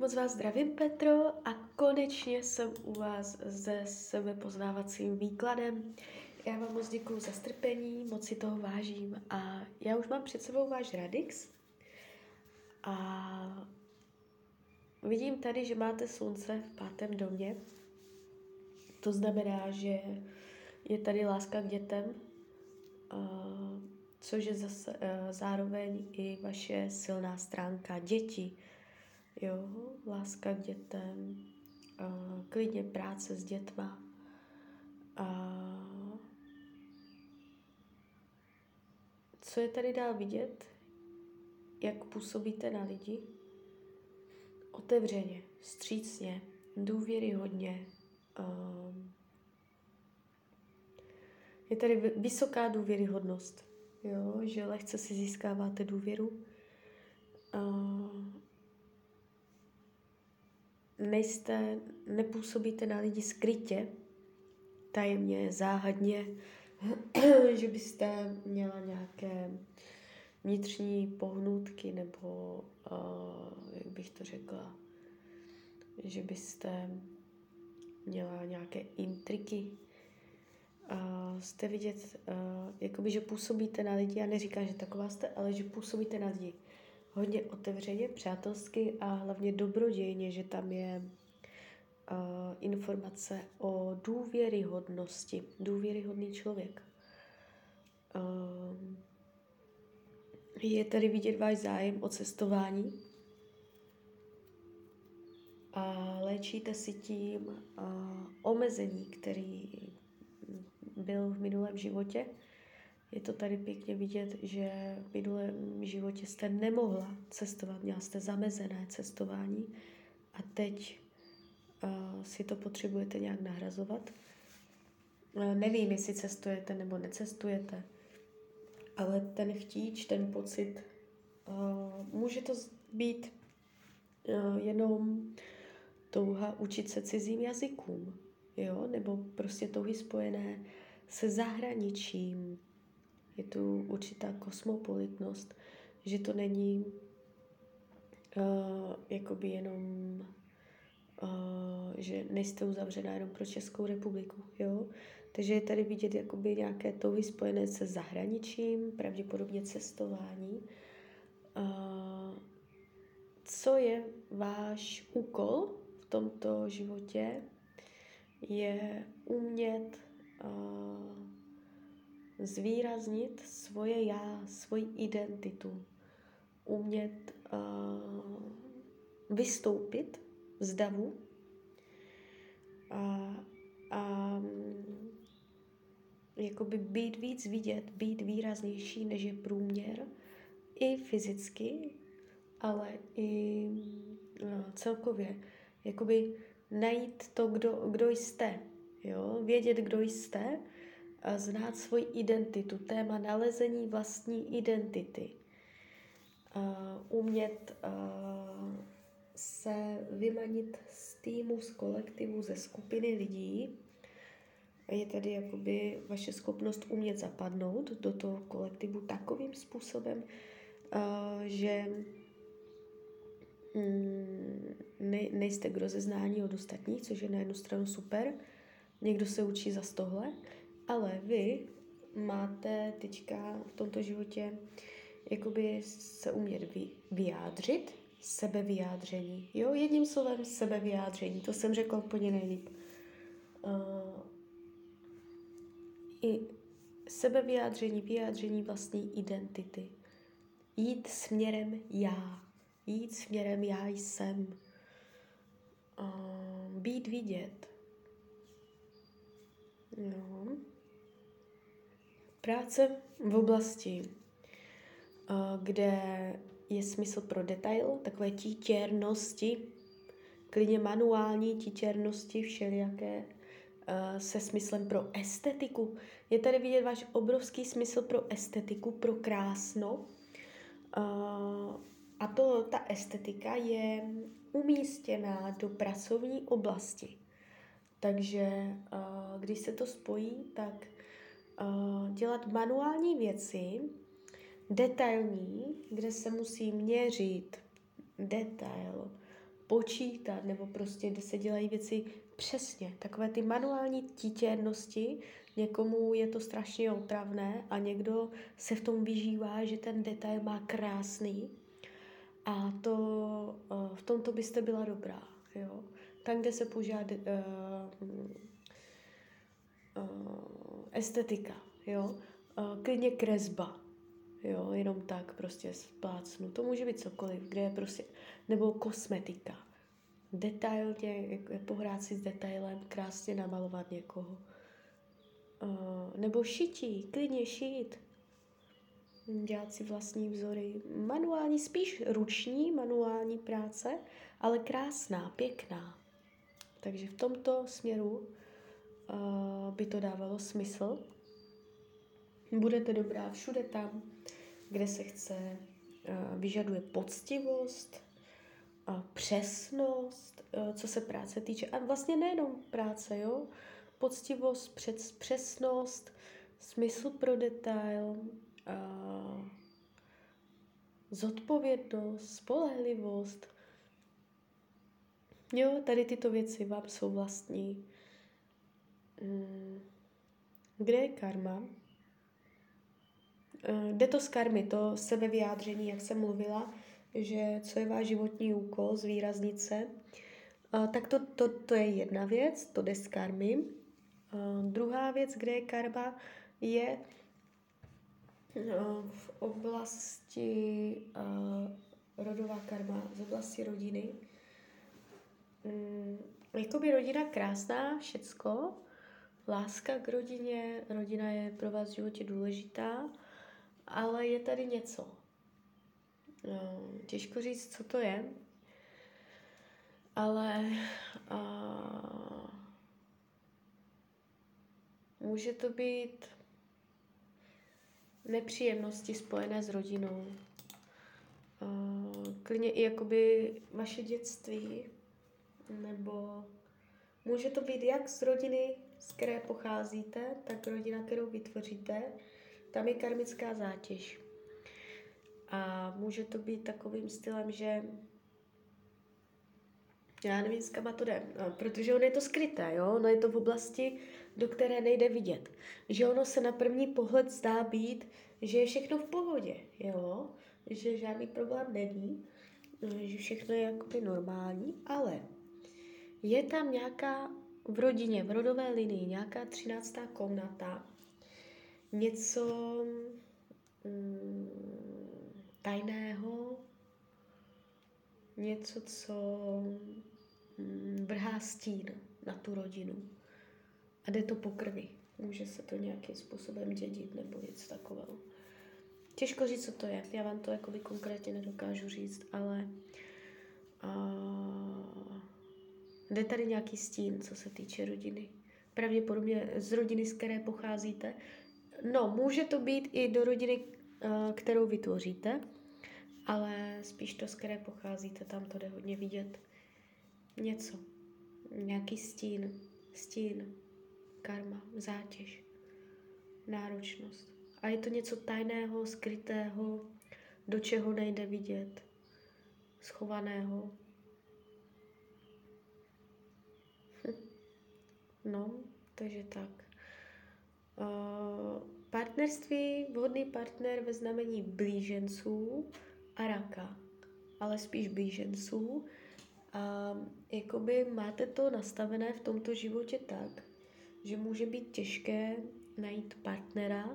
moc vás zdravím, Petro, a konečně jsem u vás se sebepoznávacím výkladem. Já vám moc děkuji za strpení, moc si toho vážím a já už mám před sebou váš Radix a vidím tady, že máte slunce v pátém domě. To znamená, že je tady láska k dětem, což je zase, e, zároveň i vaše silná stránka děti, Jo, láska k dětem, klidně práce s dětma. Co je tady dál vidět? Jak působíte na lidi? Otevřeně, střícně, důvěryhodně. Je tady vysoká důvěryhodnost, jo, že lehce si získáváte důvěru. Uh, nejste, nepůsobíte na lidi skrytě, tajemně, záhadně, že byste měla nějaké vnitřní pohnutky nebo, uh, jak bych to řekla, že byste měla nějaké intriky. Uh, jste vidět, uh, jakoby, že působíte na lidi, já neříkám, že taková jste, ale že působíte na lidi hodně otevřeně, přátelsky a hlavně dobrodějně, že tam je uh, informace o důvěryhodnosti, důvěryhodný člověk. Uh, je tady vidět váš zájem o cestování. A léčíte si tím uh, omezení, který byl v minulém životě je to tady pěkně vidět, že v minulém životě jste nemohla cestovat, měla jste zamezené cestování a teď uh, si to potřebujete nějak nahrazovat. Uh, nevím, jestli cestujete nebo necestujete, ale ten chtíč, ten pocit, uh, může to být uh, jenom touha učit se cizím jazykům, jo? nebo prostě touhy spojené se zahraničím, je tu určitá kosmopolitnost, že to není uh, jakoby jenom, uh, že nejste uzavřená jenom pro Českou republiku, jo. Takže je tady vidět jakoby nějaké touhy spojené se zahraničím, pravděpodobně cestování. Uh, co je váš úkol v tomto životě, je umět uh, zvýraznit svoje já, svoji identitu, umět uh, vystoupit z davu a, a jakoby být víc vidět, být výraznější než je průměr, i fyzicky, ale i no, celkově. Jakoby najít to, kdo, kdo jste. Jo? Vědět, kdo jste znát svoji identitu, téma nalezení vlastní identity, umět se vymanit z týmu, z kolektivu, ze skupiny lidí. Je tady jakoby vaše schopnost umět zapadnout do toho kolektivu takovým způsobem, že mm, nejste k rozeznání od ostatních, což je na jednu stranu super. Někdo se učí za tohle, ale vy máte teďka v tomto životě jakoby se umět vyjádřit, sebevyjádření. Jo, jedním slovem sebevyjádření, to jsem řekla úplně nejlíp. Uh, I sebevyjádření, vyjádření vlastní identity. Jít směrem já. Jít směrem já jsem. Uh, být vidět. No práce v oblasti, eh, kde je smysl pro detail, takové títěrnosti, klidně manuální títěrnosti, všelijaké eh, se smyslem pro estetiku. Je tady vidět váš obrovský smysl pro estetiku, pro krásno. Eh, a to, ta estetika je umístěná do pracovní oblasti. Takže když se to spojí, tak uh, dělat manuální věci, detailní, kde se musí měřit detail, počítat, nebo prostě, kde se dělají věci přesně. Takové ty manuální títěrnosti, někomu je to strašně otravné a někdo se v tom vyžívá, že ten detail má krásný a to uh, v tomto byste byla dobrá, jo. Tam, kde se používá uh, uh, estetika, jo. Uh, klidně kresba, jo, jenom tak prostě splácnu. To může být cokoliv, kde je prostě, nebo kosmetika. Detailně, pohrát si s detailem, krásně namalovat někoho. Uh, nebo šití, klidně šít. Dělat si vlastní vzory. Manuální, spíš ruční manuální práce, ale krásná, pěkná. Takže v tomto směru by to dávalo smysl. Budete dobrá všude tam, kde se chce, vyžaduje poctivost, přesnost, co se práce týče. A vlastně nejenom práce, jo? Poctivost, přes, přesnost, smysl pro detail, zodpovědnost, spolehlivost. Jo, tady tyto věci vám jsou vlastní. Mm. Kde je karma? Eh, jde to z karmy, to sebevyjádření, jak jsem mluvila, že co je váš životní úkol, zvýraznit se. Eh, tak to, to, to je jedna věc, to jde z karmy. Eh, druhá věc, kde je karma, je v oblasti rodová karma, z oblasti rodiny. Mm, jakoby rodina krásná, všecko, láska k rodině, rodina je pro vás v životě důležitá, ale je tady něco. No, těžko říct, co to je, ale uh, může to být nepříjemnosti spojené s rodinou. Uh, klidně i jakoby vaše dětství, nebo může to být jak z rodiny, z které pocházíte, tak rodina, kterou vytvoříte, tam je karmická zátěž. A může to být takovým stylem, že já nevím, s kama to jde, no, protože ono je to skryté, jo? ono je to v oblasti, do které nejde vidět. Že ono se na první pohled zdá být, že je všechno v pohodě, jo? že žádný problém není, že všechno je jakoby normální, ale je tam nějaká v rodině, v rodové linii, nějaká třináctá komnata, něco mm, tajného, něco, co mm, vrhá stín na tu rodinu. A jde to po krvi. Může se to nějakým způsobem dědit nebo něco takového. Těžko říct, co to je. Já vám to jakoby konkrétně nedokážu říct, ale a, jde tady nějaký stín, co se týče rodiny. Pravděpodobně z rodiny, z které pocházíte, No, může to být i do rodiny, eh, kterou vytvoříte, ale spíš to, z které pocházíte, tam to jde hodně vidět. Něco. Nějaký stín. Stín. Karma. Zátěž. Náročnost. A je to něco tajného, skrytého, do čeho nejde vidět. Schovaného. No, takže tak. Uh, partnerství, vhodný partner ve znamení blíženců a raka, ale spíš blíženců. A jakoby máte to nastavené v tomto životě tak, že může být těžké najít partnera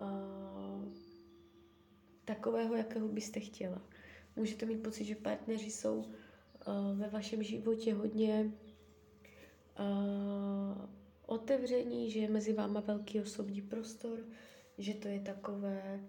uh, takového, jakého byste chtěla. Můžete mít pocit, že partneři jsou uh, ve vašem životě hodně uh, otevření, že je mezi váma velký osobní prostor, že to je takové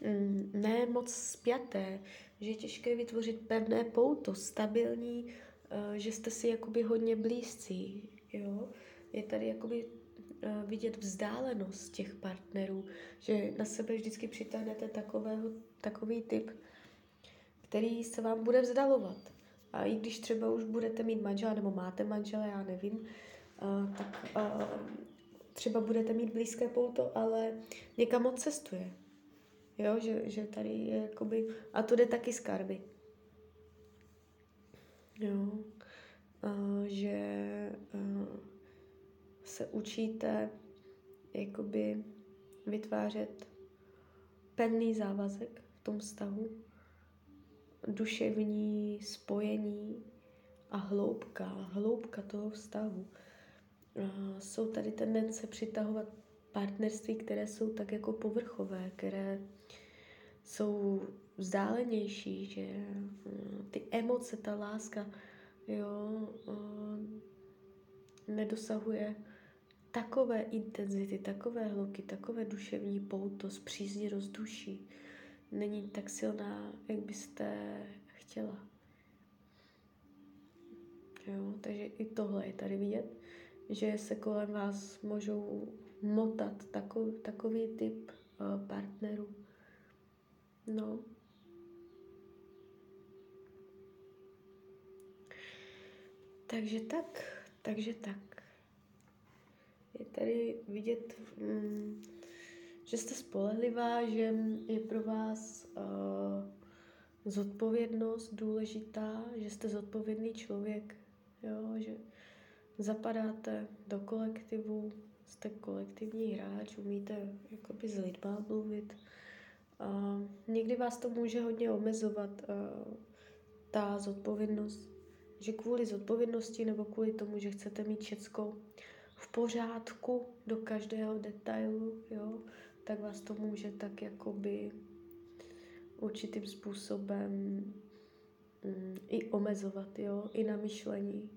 mm, ne moc spjaté, že je těžké vytvořit pevné pouto, stabilní, eh, že jste si jakoby hodně blízcí, jo. Je tady jakoby eh, vidět vzdálenost těch partnerů, že na sebe vždycky přitáhnete takového, takový typ, který se vám bude vzdalovat. A i když třeba už budete mít manžela nebo máte manžela, já nevím, tak třeba budete mít blízké pouto, ale někam odcestuje. Jo, že, že tady je jakoby, a to jde taky z karby. Jo. Uh, že uh, se učíte jakoby vytvářet pevný závazek v tom vztahu, duševní spojení a hloubka, hloubka toho vztahu. Jsou tady tendence přitahovat partnerství, které jsou tak jako povrchové, které jsou vzdálenější, že uh, ty emoce, ta láska, jo, uh, nedosahuje takové intenzity, takové hloubky, takové duševní pouto, přízně rozduší. Není tak silná, jak byste chtěla. Jo, takže i tohle je tady vidět, že se kolem vás můžou motat takový, takový typ uh, partnerů. No. Takže tak, takže tak. Je tady vidět, mm, že jste spolehlivá, že je pro vás uh, zodpovědnost důležitá, že jste zodpovědný člověk, jo, že zapadáte do kolektivu, jste kolektivní hráč, umíte jakoby s lidma mluvit. A někdy vás to může hodně omezovat, uh, ta zodpovědnost, že kvůli zodpovědnosti nebo kvůli tomu, že chcete mít všecko v pořádku do každého detailu, jo, tak vás to může tak jakoby určitým způsobem mm, i omezovat, jo, i na myšlení.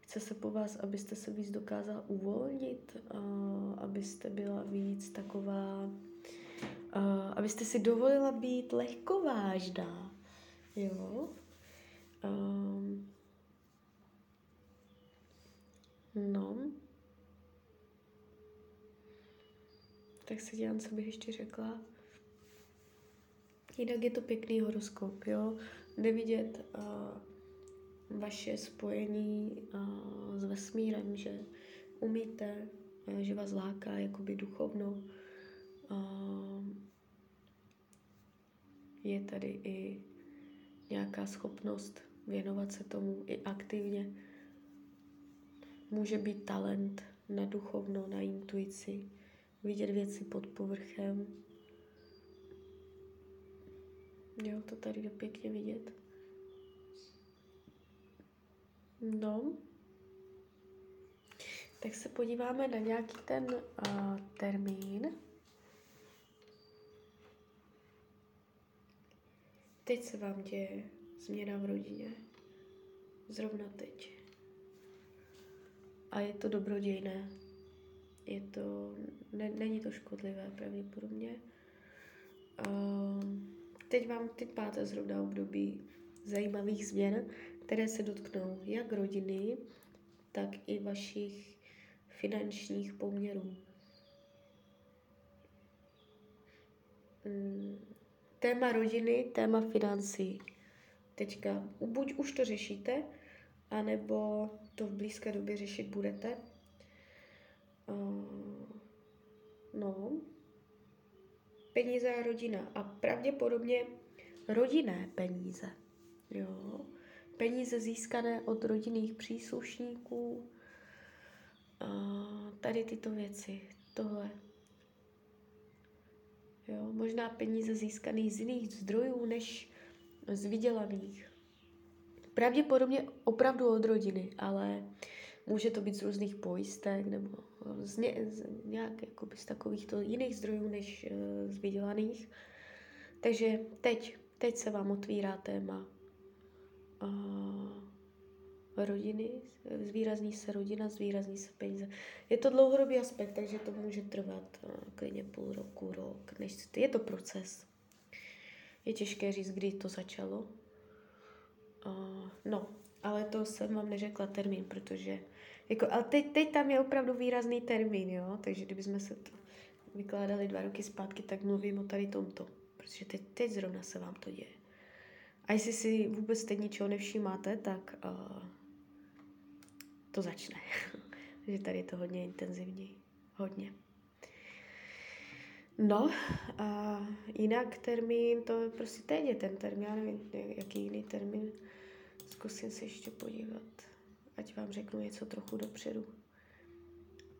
Chce se po vás, abyste se víc dokázala uvolnit, a abyste byla víc taková, a abyste si dovolila být lehkovážná, jo. Um, no. Tak se dělám, co bych ještě řekla. Jinak je to pěkný horoskop, jo. Jde vidět uh, vaše spojení uh, s vesmírem, že umíte, uh, že vás láká jakoby duchovno. Uh, je tady i nějaká schopnost věnovat se tomu i aktivně. Může být talent na duchovno, na intuici, vidět věci pod povrchem, Jo, to tady jde pěkně vidět. No. Tak se podíváme na nějaký ten uh, termín. Teď se vám děje změna v rodině. Zrovna teď. A je to dobrodějné. Je to, ne, není to škodlivé pravděpodobně. Uh, Teď vám teď máte zrovna období zajímavých změn, které se dotknou jak rodiny, tak i vašich finančních poměrů. Mm, téma rodiny, téma financí. Teďka buď už to řešíte, anebo to v blízké době řešit budete. Uh, no, peníze a rodina. A pravděpodobně rodinné peníze. Jo? Peníze získané od rodinných příslušníků. A tady tyto věci. Tohle. Jo? Možná peníze získané z jiných zdrojů než z vydělaných. Pravděpodobně opravdu od rodiny, ale může to být z různých pojistek nebo z, ně, z nějak jakoby z takovýchto jiných zdrojů než uh, z vydělaných. Takže teď, teď se vám otvírá téma uh, rodiny, zvýrazní se rodina, zvýrazní se peníze. Je to dlouhodobý aspekt, takže to může trvat uh, klidně půl roku, rok, než je to proces. Je těžké říct, kdy to začalo. Uh, no, ale to jsem vám neřekla termín, protože jako, ale teď, teď tam je opravdu výrazný termín, jo? Takže kdybychom se to vykládali dva roky zpátky, tak mluvím o tady tomto. Protože teď, teď zrovna se vám to děje. A jestli si vůbec teď ničeho nevšímáte, tak uh, to začne. Takže tady je to hodně intenzivní. Hodně. No, a jinak termín, to prostě teď je ten termín, já nevím, jaký jiný termín zkusím se ještě podívat, ať vám řeknu něco trochu dopředu.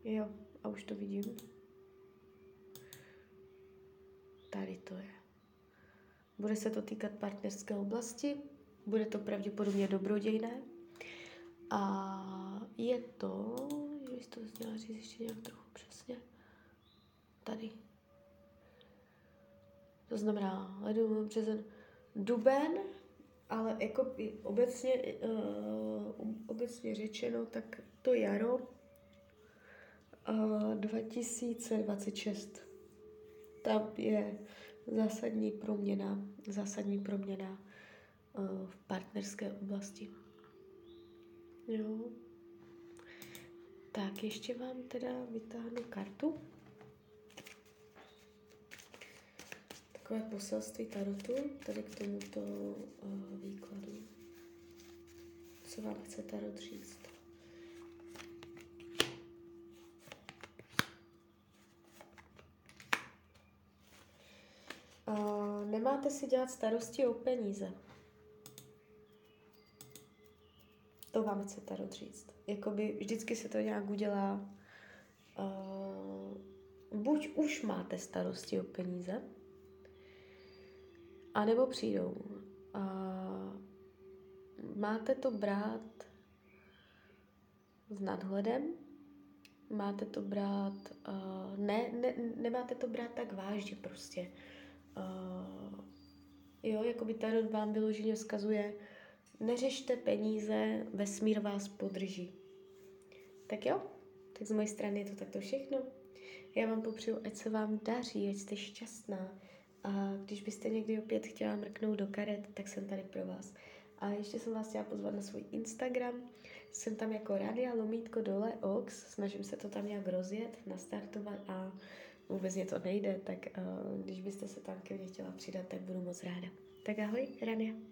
Jo, a už to vidím. Tady to je. Bude se to týkat partnerské oblasti, bude to pravděpodobně dobrodějné. A je to, že to měla říct ještě nějak trochu přesně, tady. To znamená ledu, březen, duben, ale jako obecně, uh, obecně řečeno, tak to jaro uh, 2026. Tam je zásadní proměna, zásadní proměna uh, v partnerské oblasti. Jo. Tak ještě vám teda vytáhnu kartu. Takové poselství tarotu tady k tomuto uh, výkladu. Co vám chce tarot říct? Nemáte si dělat starosti o peníze. To vám chce Tarot říct. Jakoby vždycky se to nějak udělá. Uh, buď už máte starosti o peníze, anebo přijdou. Uh, máte to brát s nadhledem, máte to brát, uh, ne, ne, nemáte to brát tak vážně prostě. Uh, jo, jako by Tarot vám vyloženě vzkazuje, neřešte peníze, vesmír vás podrží. Tak jo, tak z mojej strany je to takto všechno. Já vám popřeju, ať se vám daří, ať jste šťastná. A když byste někdy opět chtěla mrknout do karet, tak jsem tady pro vás. A ještě jsem vás chtěla pozvat na svůj Instagram. Jsem tam jako Radia Lomítko dole Ox. Snažím se to tam nějak rozjet, nastartovat a vůbec mě to nejde, tak uh, když byste se tam ke mně chtěla přidat, tak budu moc ráda. Tak ahoj, Rania.